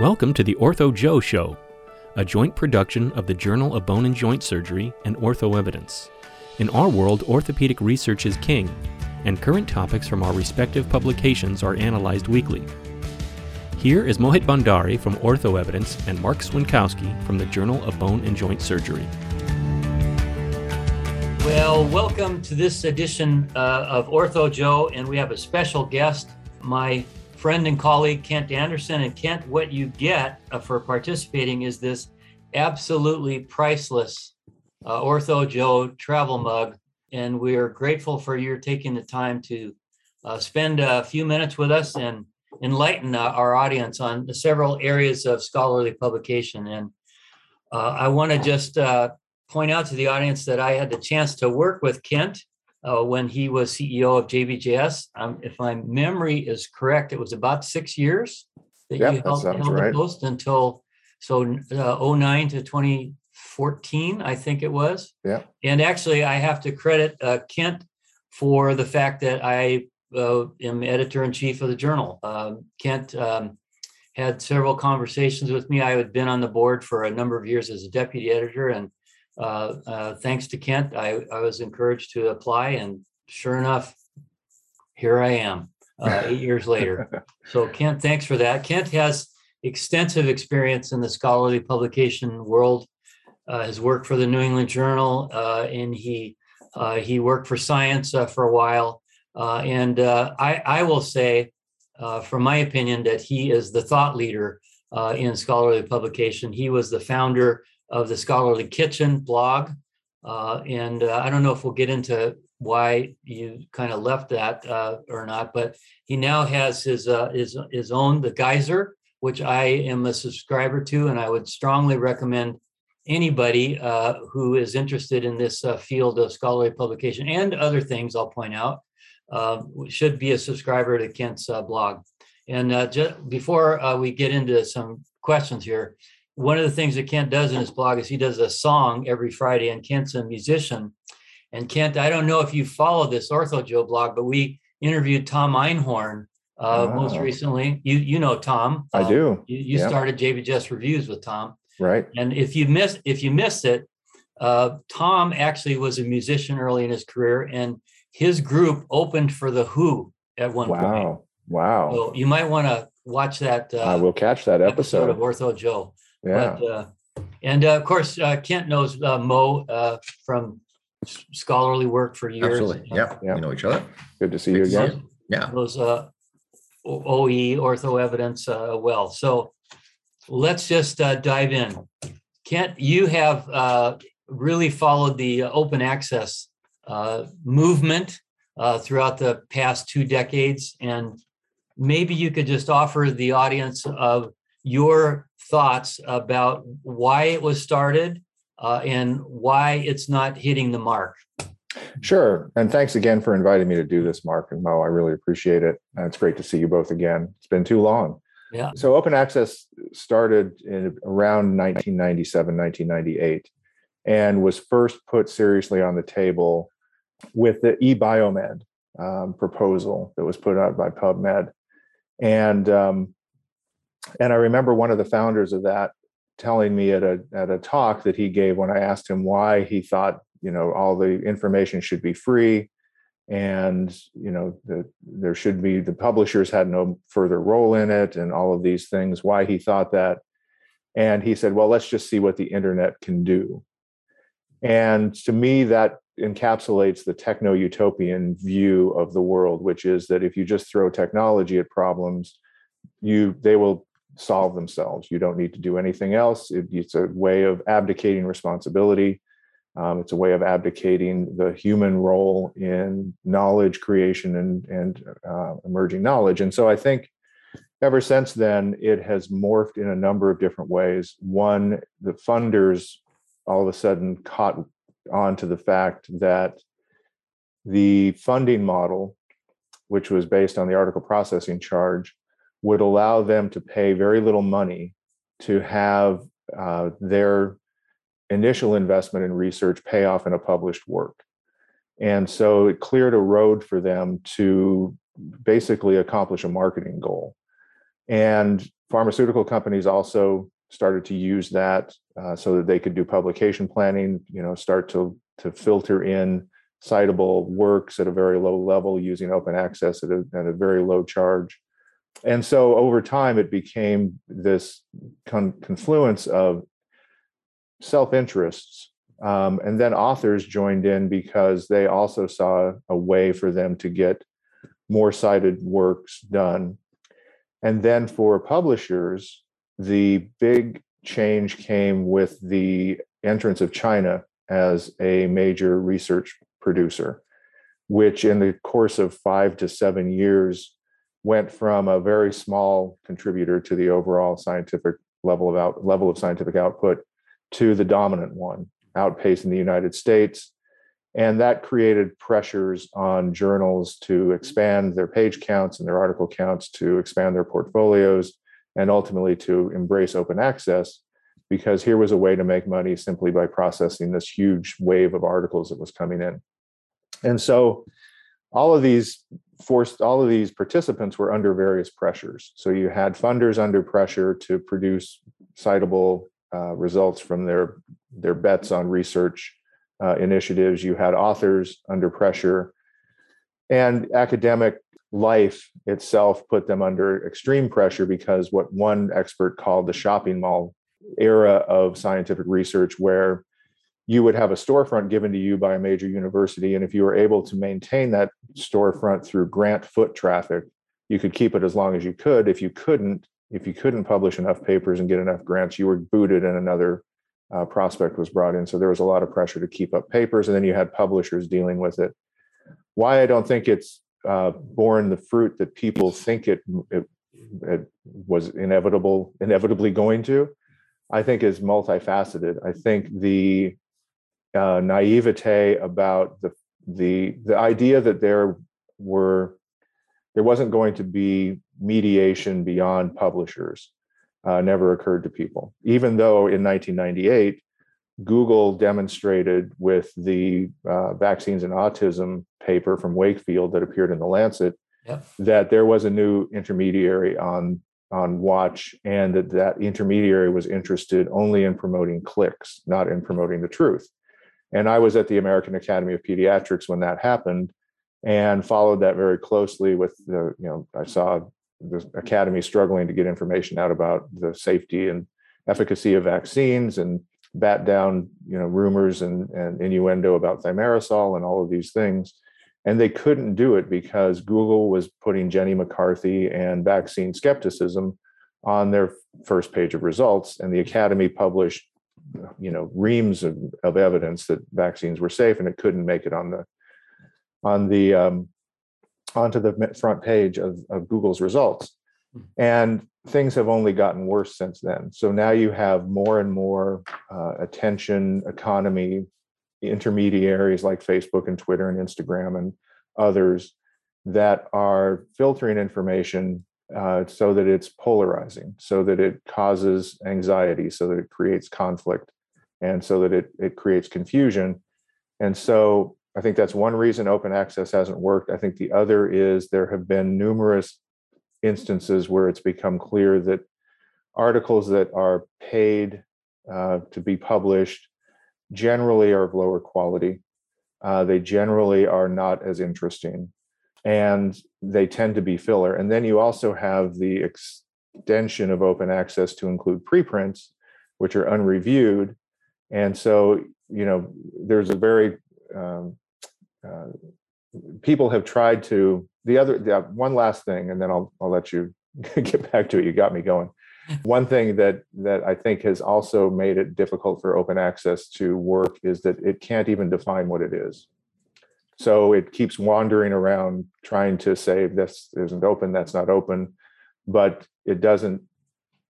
Welcome to the Ortho Joe Show, a joint production of the Journal of Bone and Joint Surgery and Ortho Evidence. In our world, orthopedic research is king, and current topics from our respective publications are analyzed weekly. Here is Mohit Bhandari from Ortho Evidence and Mark Swiontkowski from the Journal of Bone and Joint Surgery. Well, welcome to this edition uh, of Ortho Joe, and we have a special guest, my friend and colleague Kent Anderson. And Kent, what you get uh, for participating is this absolutely priceless uh, Ortho Joe travel mug. And we are grateful for your taking the time to uh, spend a few minutes with us and enlighten uh, our audience on the several areas of scholarly publication. And uh, I want to just uh, point out to the audience that I had the chance to work with Kent uh, when he was CEO of JBJS. Um, if my memory is correct, it was about six years that Yeah, you held, sounds held right. the post until so uh, 09 to 2014, I think it was. Yeah. And actually, I have to credit uh, Kent for the fact that I uh, am editor in chief of the journal. Um, Kent um, had several conversations with me. I had been on the board for a number of years as a deputy editor, and thanks to Kent, I, I was encouraged to apply, and sure enough, here I am, uh, eight years later. So Kent, thanks for that. Kent has extensive experience in the scholarly publication world. Uh, has worked for the New England Journal, uh, and he uh, he worked for Science uh, for a while. Uh, and uh, I, I will say, uh, from my opinion, that he is the thought leader uh, in scholarly publication. He was the founder of the Scholarly Kitchen blog. Uh, and uh, I don't know if we'll get into why you kind of left that uh, or not, but he now has his, uh, his, his own, The Geyser, which I am a subscriber to, and I would strongly recommend anybody uh, who is interested in this uh, field of scholarly publication and other things I'll point out should be a subscriber to Kent's blog. And just before we get into some questions here, one of the things that Kent does in his blog is he does a song every Friday, and Kent's a musician. And Kent, I don't know if you follow this Ortho Joe blog, but we interviewed Tom Einhorn uh, most Oh. recently. You you know Tom. I Uh, do. You, you Yeah. started JBJS reviews with Tom. Right. And if you missed if you missed it, uh, Tom actually was a musician early in his career, and his group opened for the Who at one point. Wow. Wow. So you might want to watch that uh, I will catch that episode of. Ortho Joe. Yeah. But, uh, and uh, of course, uh, Kent knows uh, Mo uh, from scholarly work for years. Absolutely. Yeah. Yeah. We know each other. Good to see you Good see again. Yeah. Those uh, OE ortho evidence uh, well. So let's just uh, dive in. Kent, you have uh, really followed the uh, open access uh, movement uh, throughout the past two decades, and maybe you could just offer the audience of your thoughts about why it was started uh, and why it's not hitting the mark. Sure. And thanks again for inviting me to do this, Mark and Mo. I really appreciate it. And it's great to see you both again. It's been too long. Yeah. So open access started in around 1997, 1998, and was first put seriously on the table with the eBiomed um, proposal that was put out by PubMed. And um, and I remember one of the founders of that telling me at a at a talk that he gave when I asked him why he thought you know all the information should be free and you know the, there should be the publishers had no further role in it and all of these things why he thought that. And he said well let's just see what the internet can do. And to me that encapsulates the techno utopian view of the world which is that if you just throw technology at problems you they will solve themselves you don't need to do anything else it, it's a way of abdicating responsibility um, it's a way of abdicating the human role in knowledge creation and, and uh, emerging knowledge. And so I think ever since then, it has morphed in a number of different ways. One, the funders all of a sudden caught on to the fact that the funding model, which was based on the article processing charge, would allow them to pay very little money to have uh, their initial investment in research pay off in a published work. And so it cleared a road for them to basically accomplish a marketing goal. And pharmaceutical companies also started to use that uh, so that they could do publication planning, you know, start to, to filter in citable works at a very low level using open access at a, at a very low charge. And so over time, it became this con- confluence of self interests. Um, and then authors joined in because they also saw a way for them to get more cited works done. And then for publishers, the big change came with the entrance of China as a major research producer, which in the course of five to seven years went from a very small contributor to the overall scientific level of out, level of scientific output to the dominant one, outpacing the United States. And that created pressures on journals to expand their page counts and their article counts, to expand their portfolios, and ultimately to embrace open access, because here was a way to make money simply by processing this huge wave of articles that was coming in. And so all of these forced all of these participants were under various pressures. So you had funders under pressure to produce citable uh, results from their their bets on research uh, initiatives. You had authors under pressure, and academic life itself put them under extreme pressure because what one expert called the shopping mall era of scientific research, where you would have a storefront given to you by a major university. And if you were able to maintain that storefront through grant foot traffic, you could keep it as long as you could. If you couldn't, if you couldn't publish enough papers and get enough grants, you were booted and another uh, prospect was brought in. So there was a lot of pressure to keep up papers. And then you had publishers dealing with it. Why I don't think it's uh, borne the fruit that people think it, it, it was inevitable, inevitably going to, I think is multifaceted. I think the uh, naivete about the the the idea that there were there wasn't going to be mediation beyond publishers uh, never occurred to people. Even though in 1998, Google demonstrated with the uh, vaccines and autism paper from Wakefield that appeared in the Lancet yep. that there was a new intermediary on on watch and that that intermediary was interested only in promoting clicks not in promoting the truth and I was at the American Academy of Pediatrics when that happened and followed that very closely with the, you know, I saw the academy struggling to get information out about the safety and efficacy of vaccines and bat down, you know, rumors and, and innuendo about thimerosal and all of these things. And they couldn't do it because Google was putting Jenny McCarthy and vaccine skepticism on their first page of results. And the Academy published you know reams of, of evidence that vaccines were safe and it couldn't make it on the on the um, onto the front page of, of google's results hmm. and things have only gotten worse since then so now you have more and more uh, attention economy intermediaries like facebook and twitter and instagram and others that are filtering information uh, so that it's polarizing, so that it causes anxiety, so that it creates conflict, and so that it, it creates confusion. And so I think that's one reason open access hasn't worked. I think the other is there have been numerous instances where it's become clear that articles that are paid uh, to be published generally are of lower quality. Uh, they generally are not as interesting and they tend to be filler. And then you also have the extension of open access to include preprints, which are unreviewed. And so, you know, there's a very, um, uh, people have tried to, the other, the, one last thing, and then I'll, I'll let you get back to it. You got me going. One thing that that I think has also made it difficult for open access to work is that it can't even define what it is. So it keeps wandering around trying to say this isn't open, that's not open, but it doesn't,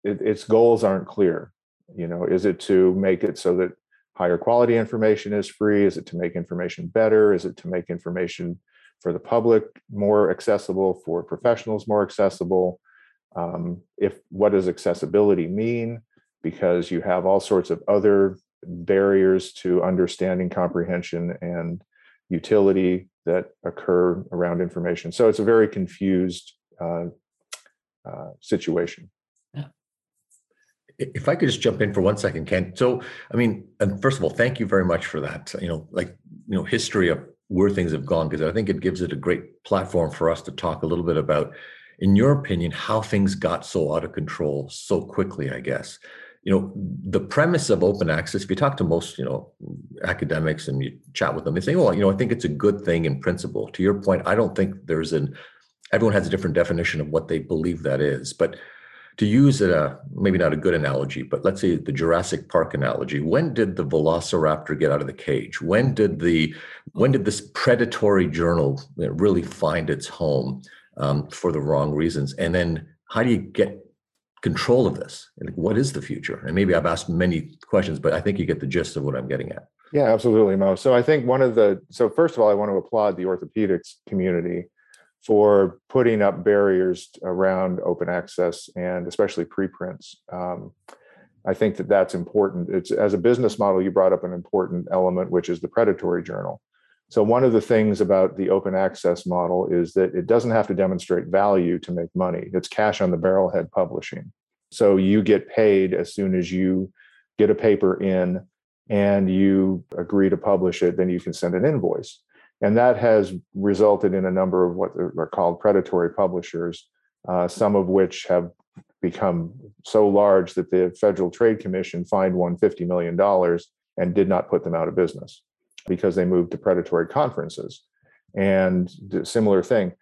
it, its goals aren't clear. You know, is it to make it so that higher quality information is free? Is it to make information better? Is it to make information for the public more accessible, for professionals more accessible? Um, if what does accessibility mean? Because you have all sorts of other barriers to understanding, comprehension, and utility that occur around information. So it's a very confused uh, uh, situation. Yeah. if I could just jump in for one second, Ken. So, I mean, and first of all, thank you very much for that. You know, like you know, history of where things have gone, because I think it gives it a great platform for us to talk a little bit about, in your opinion, how things got so out of control so quickly. I guess you know the premise of open access if you talk to most you know academics and you chat with them they say well, you know i think it's a good thing in principle to your point i don't think there's an everyone has a different definition of what they believe that is but to use a maybe not a good analogy, but let's say the Jurassic Park analogy. When did the Velociraptor get out of the cage? When did the when did this predatory journal really find its home um, for the wrong reasons? And then how do you get control of this? Like, what is the future? And maybe I've asked many questions, but I think you get the gist of what I'm getting at. Yeah, absolutely, Mo. So I think one of the so first of all, I want to applaud the orthopedics community for putting up barriers around open access and especially preprints. Um, I think that that's important. It's as a business model, you brought up an important element, which is the predatory journal. So one of the things about the open access model is that it doesn't have to demonstrate value to make money. It's cash on the barrelhead publishing. So you get paid as soon as you get a paper in and you agree to publish it, then you can send an invoice. And that has resulted in a number of what are called predatory publishers, uh, some of which have become so large that the Federal Trade Commission fined one $50 million and did not put them out of business because they moved to predatory conferences. And similar thing.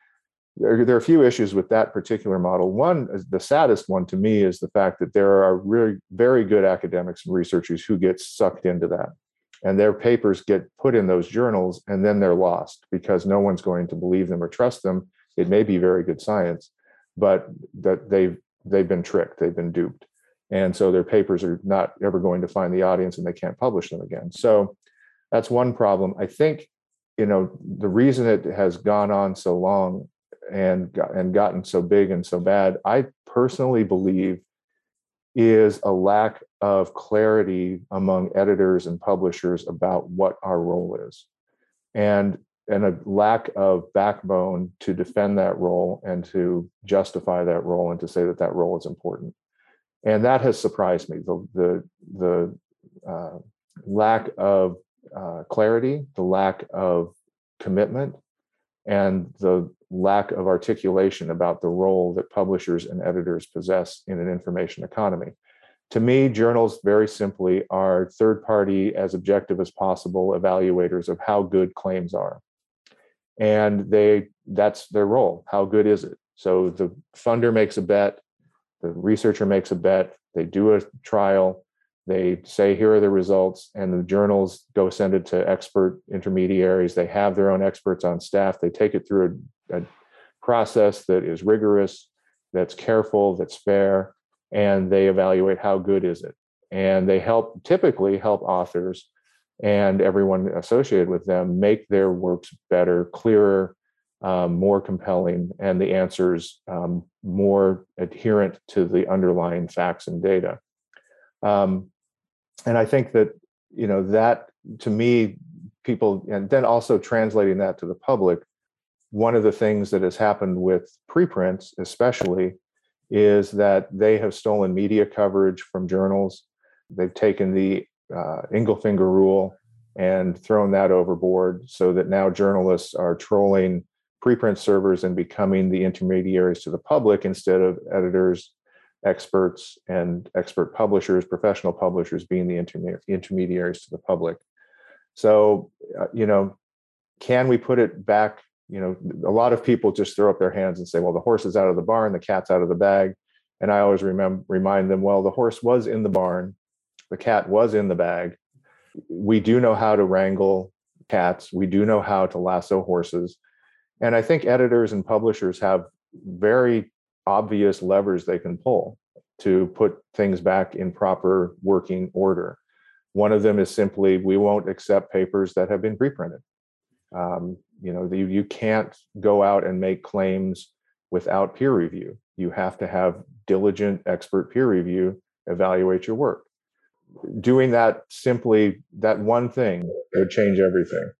There, there, are a few issues with that particular model. One, the saddest one to me, is the fact that there are really very good academics and researchers who get sucked into that and their papers get put in those journals and then they're lost because no one's going to believe them or trust them it may be very good science but that they've they've been tricked they've been duped and so their papers are not ever going to find the audience and they can't publish them again so that's one problem. I think you know the reason it has gone on so long and and gotten so big and so bad i personally believe is a lack of clarity among editors and publishers about what our role is. And and a lack of backbone to defend that role and to justify that role and to say that that role is important. And that has surprised me. The the the uh, lack of uh, clarity the lack of commitment and the lack of articulation about the role that publishers and editors possess in an information economy. To me, journals very simply are third party, as objective as possible evaluators of how good claims are. And they that's their role. How good is it? So the funder makes a bet, the researcher makes a bet, they do a trial, they say, here are the results, and the journals go send it to expert intermediaries. They have their own experts on staff. They take it through a, a process that is rigorous, that's careful, that's fair, and they evaluate how good is it. And they help typically help authors and everyone associated with them make their works better, clearer, um, more compelling, and the answers um, more adherent to the underlying facts and data. Um, and I think that you know that to me, people, and then also translating that to the public. One of the things that has happened with preprints, especially, is that they have stolen media coverage from journals. They've taken the uh, Ingelfinger rule and thrown that overboard so that now journalists are trolling preprint servers and becoming the intermediaries to the public instead of editors experts and expert publishers, professional publishers being the intermediaries to the public. So, uh, you know, can we put it back? You know, a lot of people just throw up their hands and say, well, the horse is out of the barn, the cat's out of the bag. And I always remember remind them, well, the horse was in the barn, the cat was in the bag. We do know how to wrangle cats, we do know how to lasso horses. And I think editors and publishers have very obvious levers they can pull to put things back in proper working order. One of them is simply we won't accept papers that have been preprinted. Um, you know, you, you can't go out and make claims without peer review. You have to have diligent expert peer review evaluate your work. Doing that simply, that one thing would change everything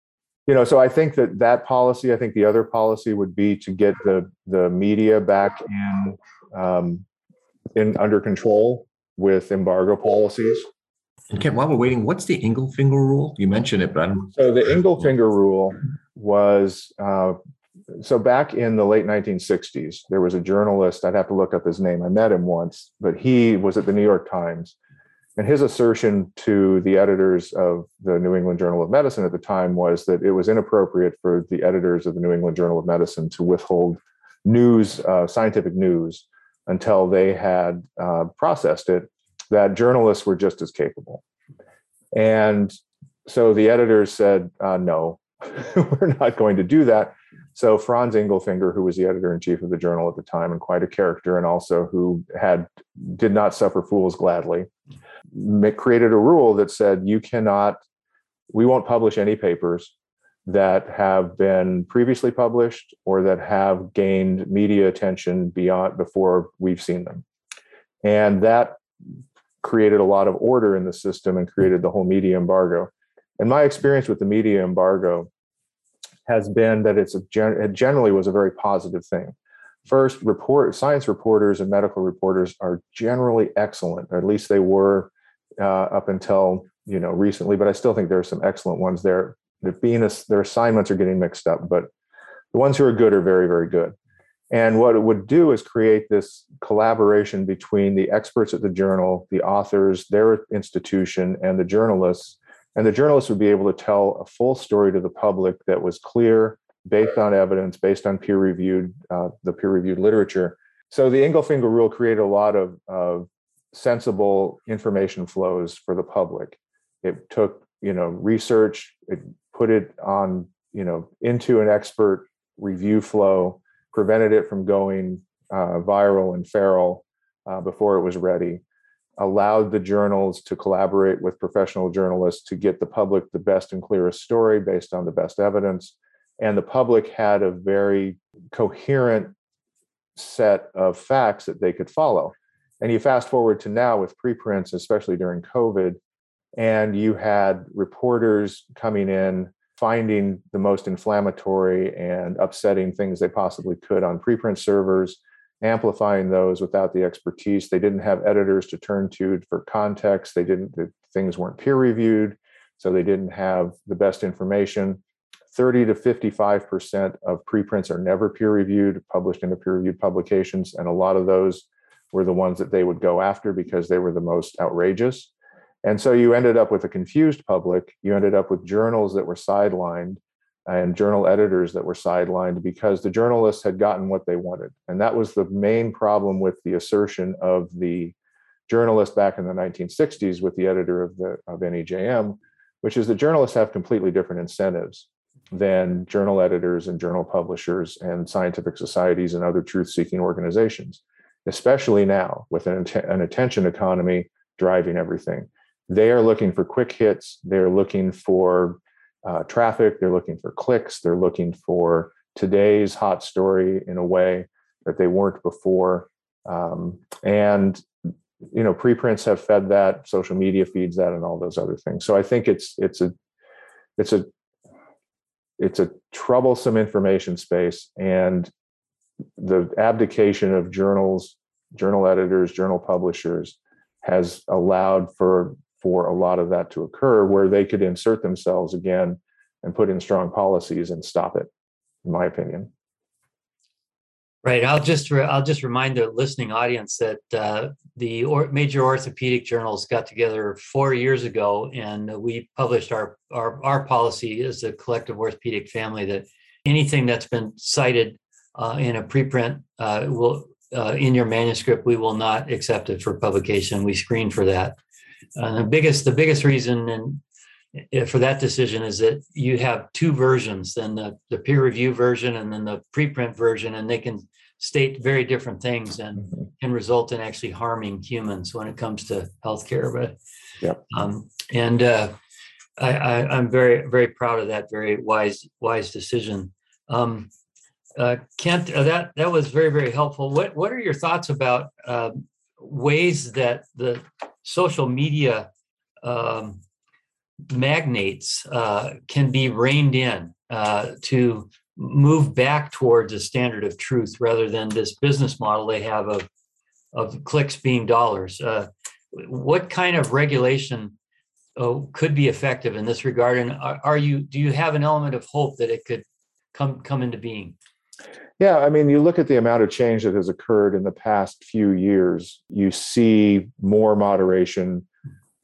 you know so i think that that policy i think the other policy would be to get the the media back in um, in under control with embargo policies. And Ken, while we're waiting, what's the Ingelfinger rule? You mentioned it, but I don't. So the Ingelfinger rule was uh, so back in the late 1960s, there was a journalist. I'd have to look up his name. I met him once, but he was at the New York Times, and his assertion to the editors of the New England Journal of Medicine at the time was that it was inappropriate for the editors of the New England Journal of Medicine to withhold news, uh, scientific news, until they had uh, processed it. That journalists were just as capable, and so the editors said, uh, "No, we're not going to do that." So Franz Ingelfinger, who was the editor in chief of the journal at the time and quite a character, and also who had did not suffer fools gladly, created a rule that said you cannot, we won't publish any papers that have been previously published or that have gained media attention beyond before we've seen them, and that created a lot of order in the system and created the whole media embargo. And my experience with the media embargo has been that it's a generally was a very positive thing. First, report science reporters and medical reporters are generally excellent, or at least they were uh, up until you know recently. But I still think there are some excellent ones there. They're being their assignments are getting mixed up, but the ones who are good are very very good. And what it would do is create this collaboration between the experts at the journal, the authors, their institution, and the journalists and the journalists would be able to tell a full story to the public that was clear, based on evidence, based on peer reviewed, uh, the peer reviewed literature. So the Ingelfinger rule created a lot of, of sensible information flows for the public. It took, you know, research, it put it on, you know, into an expert review flow, prevented it from going uh, viral and feral uh, before it was ready allowed the journals to collaborate with professional journalists to get the public the best and clearest story based on the best evidence. And the public had a very coherent set of facts that they could follow. And you fast forward to now with preprints, especially during COVID, and you had reporters coming in finding the most inflammatory and upsetting things they possibly could on preprint servers amplifying those without the expertise. They didn't have editors to turn to for context. They didn't, the things weren't peer reviewed. So they didn't have the best information. 30 to 55% of preprints are never peer reviewed, published into peer reviewed publications. And a lot of those were the ones that they would go after because they were the most outrageous. And so you ended up with a confused public. You ended up with journals that were sidelined and journal editors that were sidelined because the journalists had gotten what they wanted. And that was the main problem with the assertion of the journalist back in the 1960s with the editor of the of NEJM, which is that journalists have completely different incentives than journal editors and journal publishers and scientific societies and other truth-seeking organizations, especially now with an, an attention economy driving everything. They are looking for quick hits. They're looking for uh, traffic, they're looking for clicks, they're looking for today's hot story in a way that they weren't before. Um, and you know, preprints have fed that, social media feeds that, and all those other things. So I think it's it's a it's a it's a troublesome information space, and the abdication of journals, journal editors, journal publishers has allowed for for a lot of that to occur where they could insert themselves again and put in strong policies and stop it in my opinion right i'll just re- i'll just remind the listening audience that uh, the or- major orthopedic journals got together four years ago and we published our our, our policy as a collective orthopedic family that anything that's been cited uh, in a preprint uh, will uh, in your manuscript we will not accept it for publication. We screen for that. And the biggest the biggest reason and for that decision is that you have two versions then the, the peer review version and then the preprint version and they can state very different things and mm-hmm. can result in actually harming humans when it comes to healthcare but yep. um, and uh, I, I, am very very proud of that very wise wise decision um, uh, Kent, uh, that that was very very helpful. What what are your thoughts about uh, ways that the social media um, magnates uh, can be reined in uh, to move back towards a standard of truth rather than this business model they have of of clicks being dollars. Uh, what kind of regulation uh, could be effective in this regard? And are, are you do you have an element of hope that it could come come into being? Yeah, I mean, you look at the amount of change that has occurred in the past few years, you see more moderation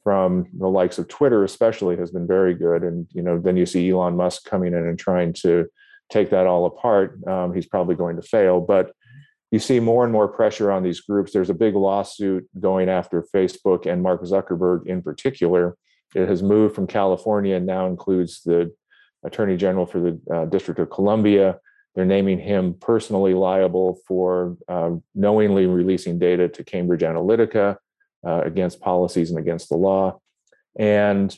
from the likes of Twitter, especially, has been very good. And, you know, then you see Elon Musk coming in and trying to take that all apart. Um, he's probably going to fail. But you see more and more pressure on these groups. There's a big lawsuit going after Facebook and Mark Zuckerberg in particular. It has moved from California and now includes the Attorney General for the uh, District of Columbia they're naming him personally liable for uh, knowingly releasing data to Cambridge Analytica uh, against policies and against the law. And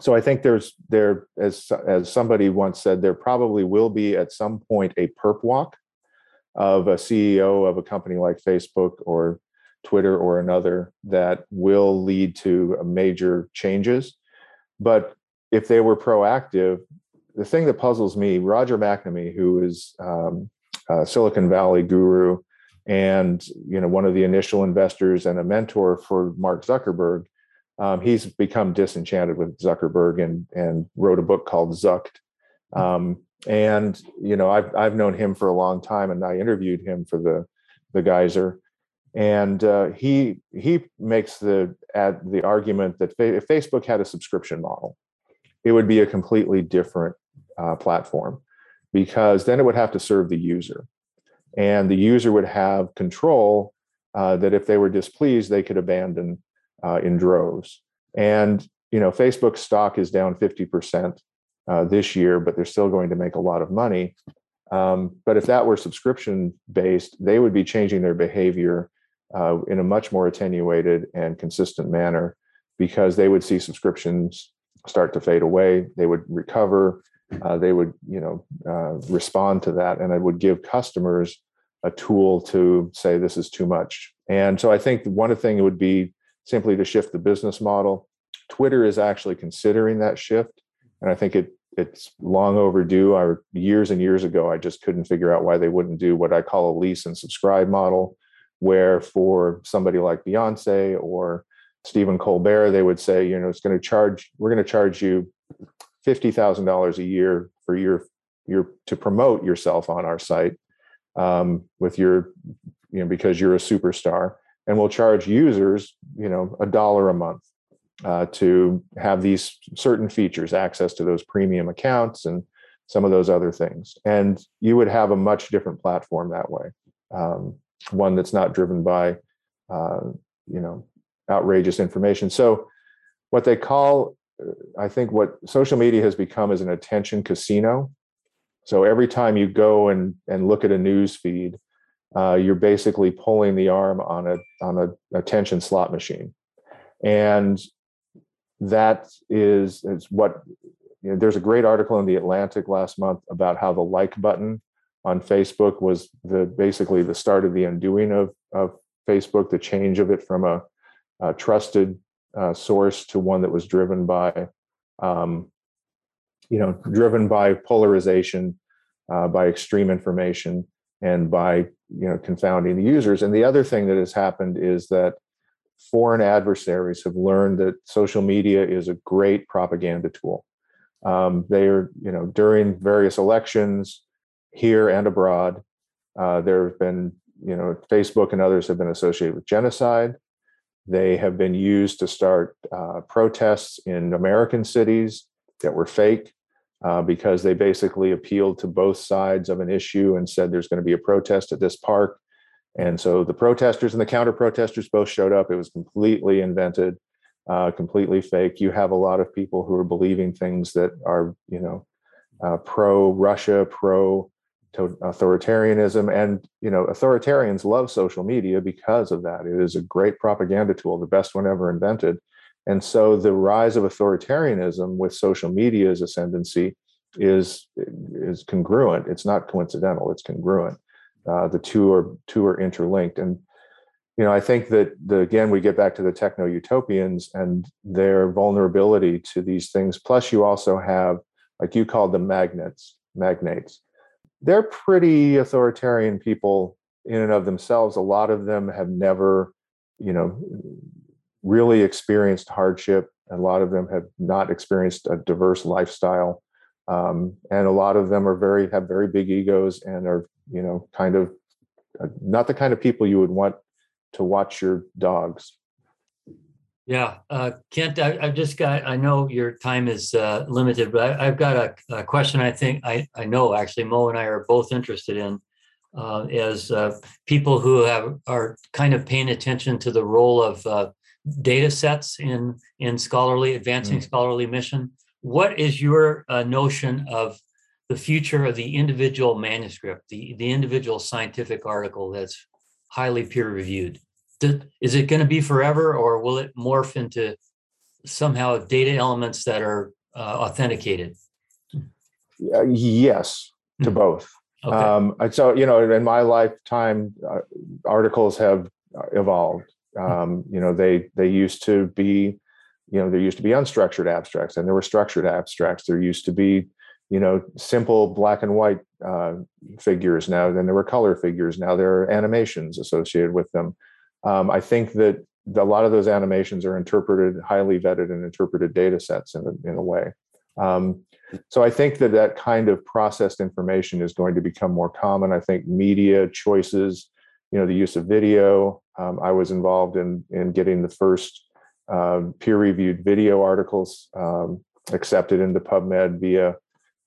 so I think there's there as as somebody once said there probably will be at some point a perp walk of a CEO of a company like Facebook or Twitter or another that will lead to major changes. But if they were proactive, the thing that puzzles me, Roger McNamee, who is um, Silicon Valley guru and you know one of the initial investors and a mentor for Mark Zuckerberg, um, he's become disenchanted with Zuckerberg and and wrote a book called Zucked. Um, and you know I've I've known him for a long time, and I interviewed him for the the Geyser, and uh, he he makes the at the argument that if Facebook had a subscription model, it would be a completely different uh, platform because then it would have to serve the user. And the user would have control uh, that if they were displeased, they could abandon uh, in droves. And you know, Facebook stock is down 50% uh, this year, but they're still going to make a lot of money. Um, but if that were subscription based, they would be changing their behavior uh, in a much more attenuated and consistent manner because they would see subscriptions start to fade away. They would recover. Uh, they would, you know, uh, respond to that, and I would give customers a tool to say this is too much. And so I think one thing would be simply to shift the business model. Twitter is actually considering that shift, and I think it it's long overdue. I years and years ago, I just couldn't figure out why they wouldn't do what I call a lease and subscribe model, where for somebody like Beyonce or Stephen Colbert, they would say, you know, it's going to charge, we're going to charge you $50,000 a year for your, your, to promote yourself on our site um, with your, you know, because you're a superstar. And we'll charge users, you know, a dollar a month uh, to have these certain features, access to those premium accounts and some of those other things. And you would have a much different platform that way. Um, one that's not driven by, uh, you know, outrageous information. So, what they call, I think, what social media has become is an attention casino. So every time you go and and look at a news feed, uh, you're basically pulling the arm on a on a attention slot machine, and that is is what you know, there's a great article in the Atlantic last month about how the like button on Facebook was the basically the start of the undoing of of Facebook, the change of it from a uh, trusted uh, source to one that was driven by, um, you know, driven by polarization, uh, by extreme information, and by you know confounding the users. And the other thing that has happened is that foreign adversaries have learned that social media is a great propaganda tool. Um, they are, you know, during various elections here and abroad, uh, there have been, you know, Facebook and others have been associated with genocide. They have been used to start uh, protests in American cities that were fake uh, because they basically appealed to both sides of an issue and said there's going to be a protest at this park. And so the protesters and the counter protesters both showed up. It was completely invented, uh, completely fake. You have a lot of people who are believing things that are, you know, uh, pro Russia, pro authoritarianism. And you know authoritarians love social media because of that. It is a great propaganda tool the best one ever invented. And so the rise of authoritarianism with social media's ascendancy is is congruent. It's not coincidental it's congruent. Uh, the two are two are interlinked. And you know i think that the again we get back to the techno utopians and their vulnerability to these things. Plus you also have like you called them magnets magnates they're pretty authoritarian people in and of themselves. A lot of them have never, you know, really experienced hardship. A lot of them have not experienced a diverse lifestyle, um, and a lot of them are very have very big egos and are you know kind of uh, not the kind of people you would want to watch your dogs. Yeah, uh, Kent, I, have just got, I know your time is uh, limited, but I, have got a, a, question I think I, I know actually Mo and I are both interested in uh, as uh, people who have are kind of paying attention to the role of uh, data sets in, in scholarly, advancing mm. scholarly mission. What is your uh, notion of the future of the individual manuscript, the, the individual scientific article that's highly peer reviewed? Is it going to be forever or will it morph into somehow data elements that are uh, authenticated? Uh, yes, to hmm. both. Okay. Um, so, you know, in my lifetime, uh, articles have uh, evolved. Hmm. Um, you know, they they used to be, you know, there used to be unstructured abstracts, and there were structured abstracts. There used to be, you know, simple black and white uh, figures. Now, then there were color figures. Now there are animations associated with them. Um, I think that a lot of those animations are interpreted, highly vetted and interpreted data sets in a, in a way. Um, so I think that that kind of processed information is going to become more common. I think media choices, you know, the use of video. Um, I was involved in in getting the first uh, peer-reviewed video articles um, accepted into PubMed via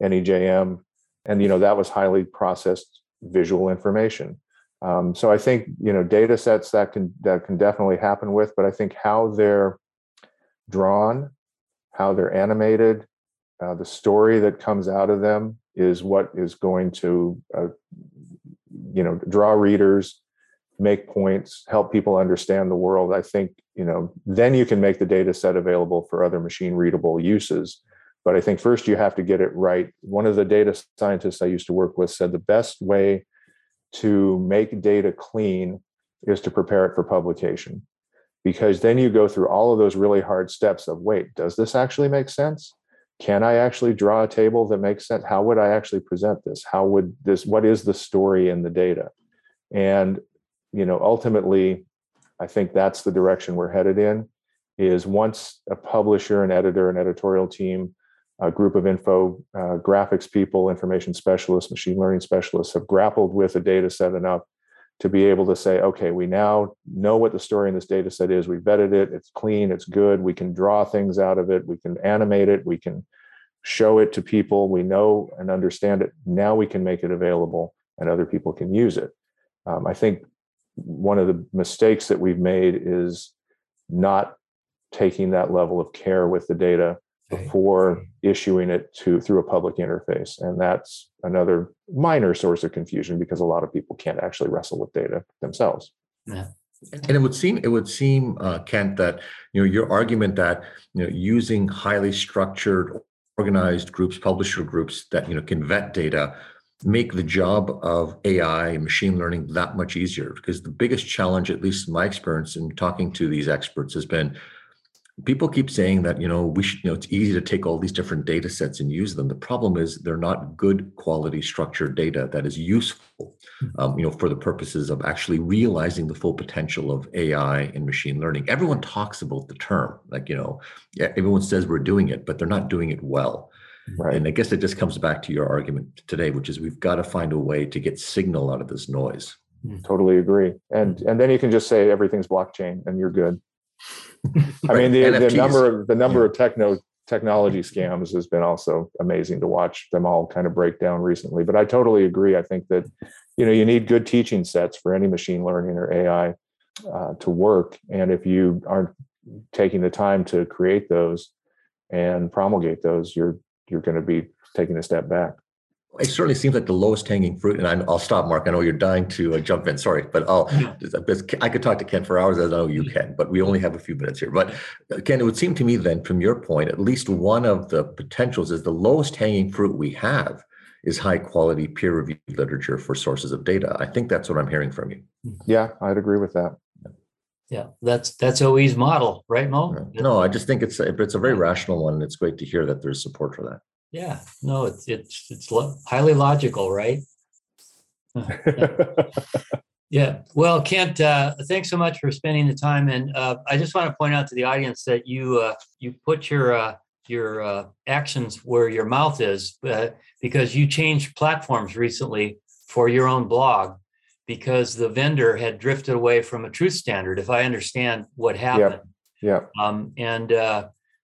NEJM, and you know that was highly processed visual information. Um, so I think you know data sets that can that can definitely happen with, but I think how they're drawn, how they're animated, uh, the story that comes out of them is what is going to uh, you know draw readers, make points, help people understand the world. I think you know then you can make the data set available for other machine readable uses. But I think first you have to get it right. One of the data scientists I used to work with said the best way to make data clean is to prepare it for publication. Because then you go through all of those really hard steps of wait does this actually make sense? Can i actually draw a table that makes sense? How would i actually present this? How would this what is the story in the data? And you know ultimately i think that's the direction we're headed in is once a publisher an editor an editorial team a group of info uh, graphics people, information specialists, machine learning specialists have grappled with a data set enough to be able to say, okay, we now know what the story in this data set is. We vetted it. It's clean. It's good. We can draw things out of it. We can animate it. We can show it to people. We know and understand it. Now we can make it available and other people can use it. Um, I think one of the mistakes that we've made is not taking that level of care with the data before issuing it to through a public interface. And that's another minor source of confusion because a lot of people can't actually wrestle with data themselves. Yeah. And it would seem it would seem uh, kent that you know your argument that you know using highly structured organized groups publisher groups that you know can vet data make the job of ai and machine learning that much easier. Because the biggest challenge at least in my experience in talking to these experts has been people keep saying that you know we should you know it's easy to take all these different data sets and use them. The problem is they're not good quality structured data that is useful hmm. um, you know for the purposes of actually realizing the full potential of ai and machine learning. Everyone talks about the term like you know everyone says we're doing it but they're not doing it well. Right. and i guess it just comes back to your argument today which is we've got to find a way to get signal out of this noise. Hmm. totally agree. And and then you can just say everything's blockchain and you're good I mean, the, the number of the number yeah. of techno technology scams has been also amazing to watch them all kind of break down recently. But I totally agree. I think that you know you need good teaching sets for any machine learning or AI uh, to work, and if you aren't taking the time to create those and promulgate those, you're you're going to be taking a step back it certainly seems like the lowest hanging fruit. And I, will stop, Mark. I know you're dying to uh, jump in. Sorry, but I'll. I could talk to Ken for hours, as I know you can. But we only have a few minutes here. But uh, Ken, it would seem to me then, from your point, at least one of the potentials is the lowest hanging fruit we have is high quality peer reviewed literature for sources of data. I think that's what I'm hearing from you. Yeah, I'd agree with that. Yeah, that's that's OE's model, right, Mo? No, I just think it's a, it's a very rational one. And It's great to hear that there's support for that. Yeah, no, it's it's it's lo- highly logical, right? Yeah. Well, Kent, uh, thanks so much for spending the time. And uh, I just want to point out to the audience that you uh, you put your uh, your uh, actions where your mouth is uh, because you changed platforms recently for your own blog because the vendor had drifted away from a truth standard. If I understand what happened. Yeah. Um, and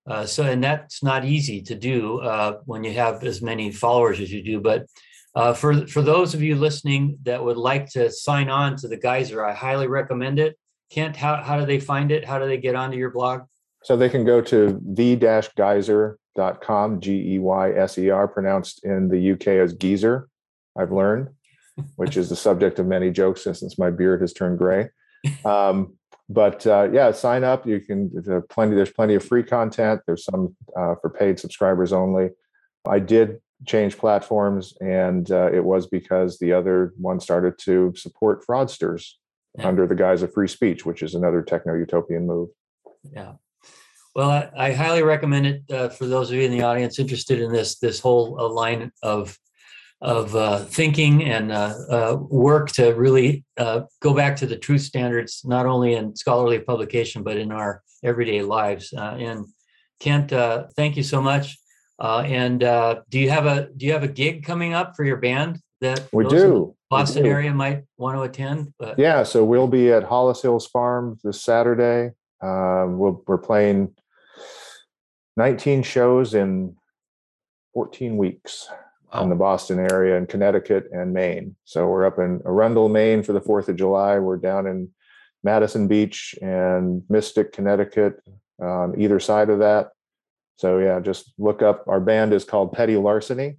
uh, so, and that's not easy to do uh, when you have as many followers as you do. But uh, for for those of you listening that would like to sign on to the Geyser, I highly recommend it. Kent, how how do they find it? How do they get onto your blog? So they can go to the-geyser.com, G-E-Y-S-E-R, pronounced in the UK as geezer, I've learned, which is the subject of many jokes since my beard has turned gray. Um, but uh, yeah, sign up. You can there's plenty. There's plenty of free content. There's some uh, for paid subscribers only. I did change platforms, and uh, it was because the other one started to support fraudsters Yeah. under the guise of free speech, which is another techno utopian move. Yeah. Well, I, I highly recommend it uh, for those of you in the audience interested in this this whole uh, line of of uh, thinking and uh, uh, work to really uh, go back to the truth standards, not only in scholarly publication but in our everyday lives. Uh, and Kent, uh, thank you so much. Uh, and uh, do you have a do you have a gig coming up for your band that We those in the do. we Boston do. area might want to attend? But Yeah, so we'll be at Hollis Hills Farm this Saturday. Um, we'll, we're playing 19 shows in 14 weeks in the Boston area and Connecticut and Maine. So we're up in Arundel, Maine for the 4th of July. We're down in Madison Beach and Mystic, Connecticut, on either side of that. So yeah, just look up. Our band is called Petty Larceny.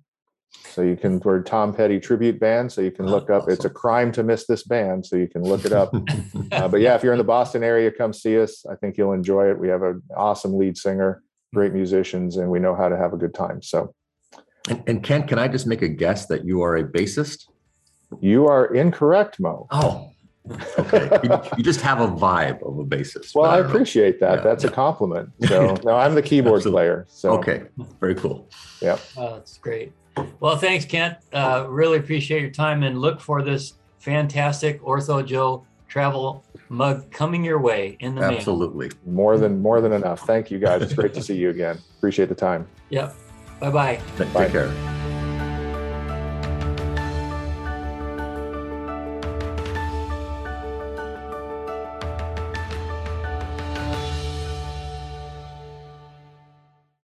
So you can, we're Tom Petty tribute band. So you can Oh, look up, it's a crime to miss this band. So you can look it up. Uh, but yeah, if you're in the Boston area, come see us. I think you'll enjoy it. We have an awesome lead singer, great musicians, and we know how to have a good time. So And, and Ken, can I just make a guess that you are a bassist? you are incorrect, Mo. Oh, okay. you, you just have a vibe of a bassist. Well, but I don't know. appreciate that. Yeah, That's a compliment. So no, I'm the keyboard Absolutely. player. So Okay, very cool. Oh, that's great. Well, thanks, Kent. Uh, really appreciate your time and look for this fantastic Ortho Joe travel mug coming your way in the mail. Absolutely. more than more than enough. Thank you guys. It's great to see you again. Appreciate the time. Yep. Bye bye. Take Bye. care.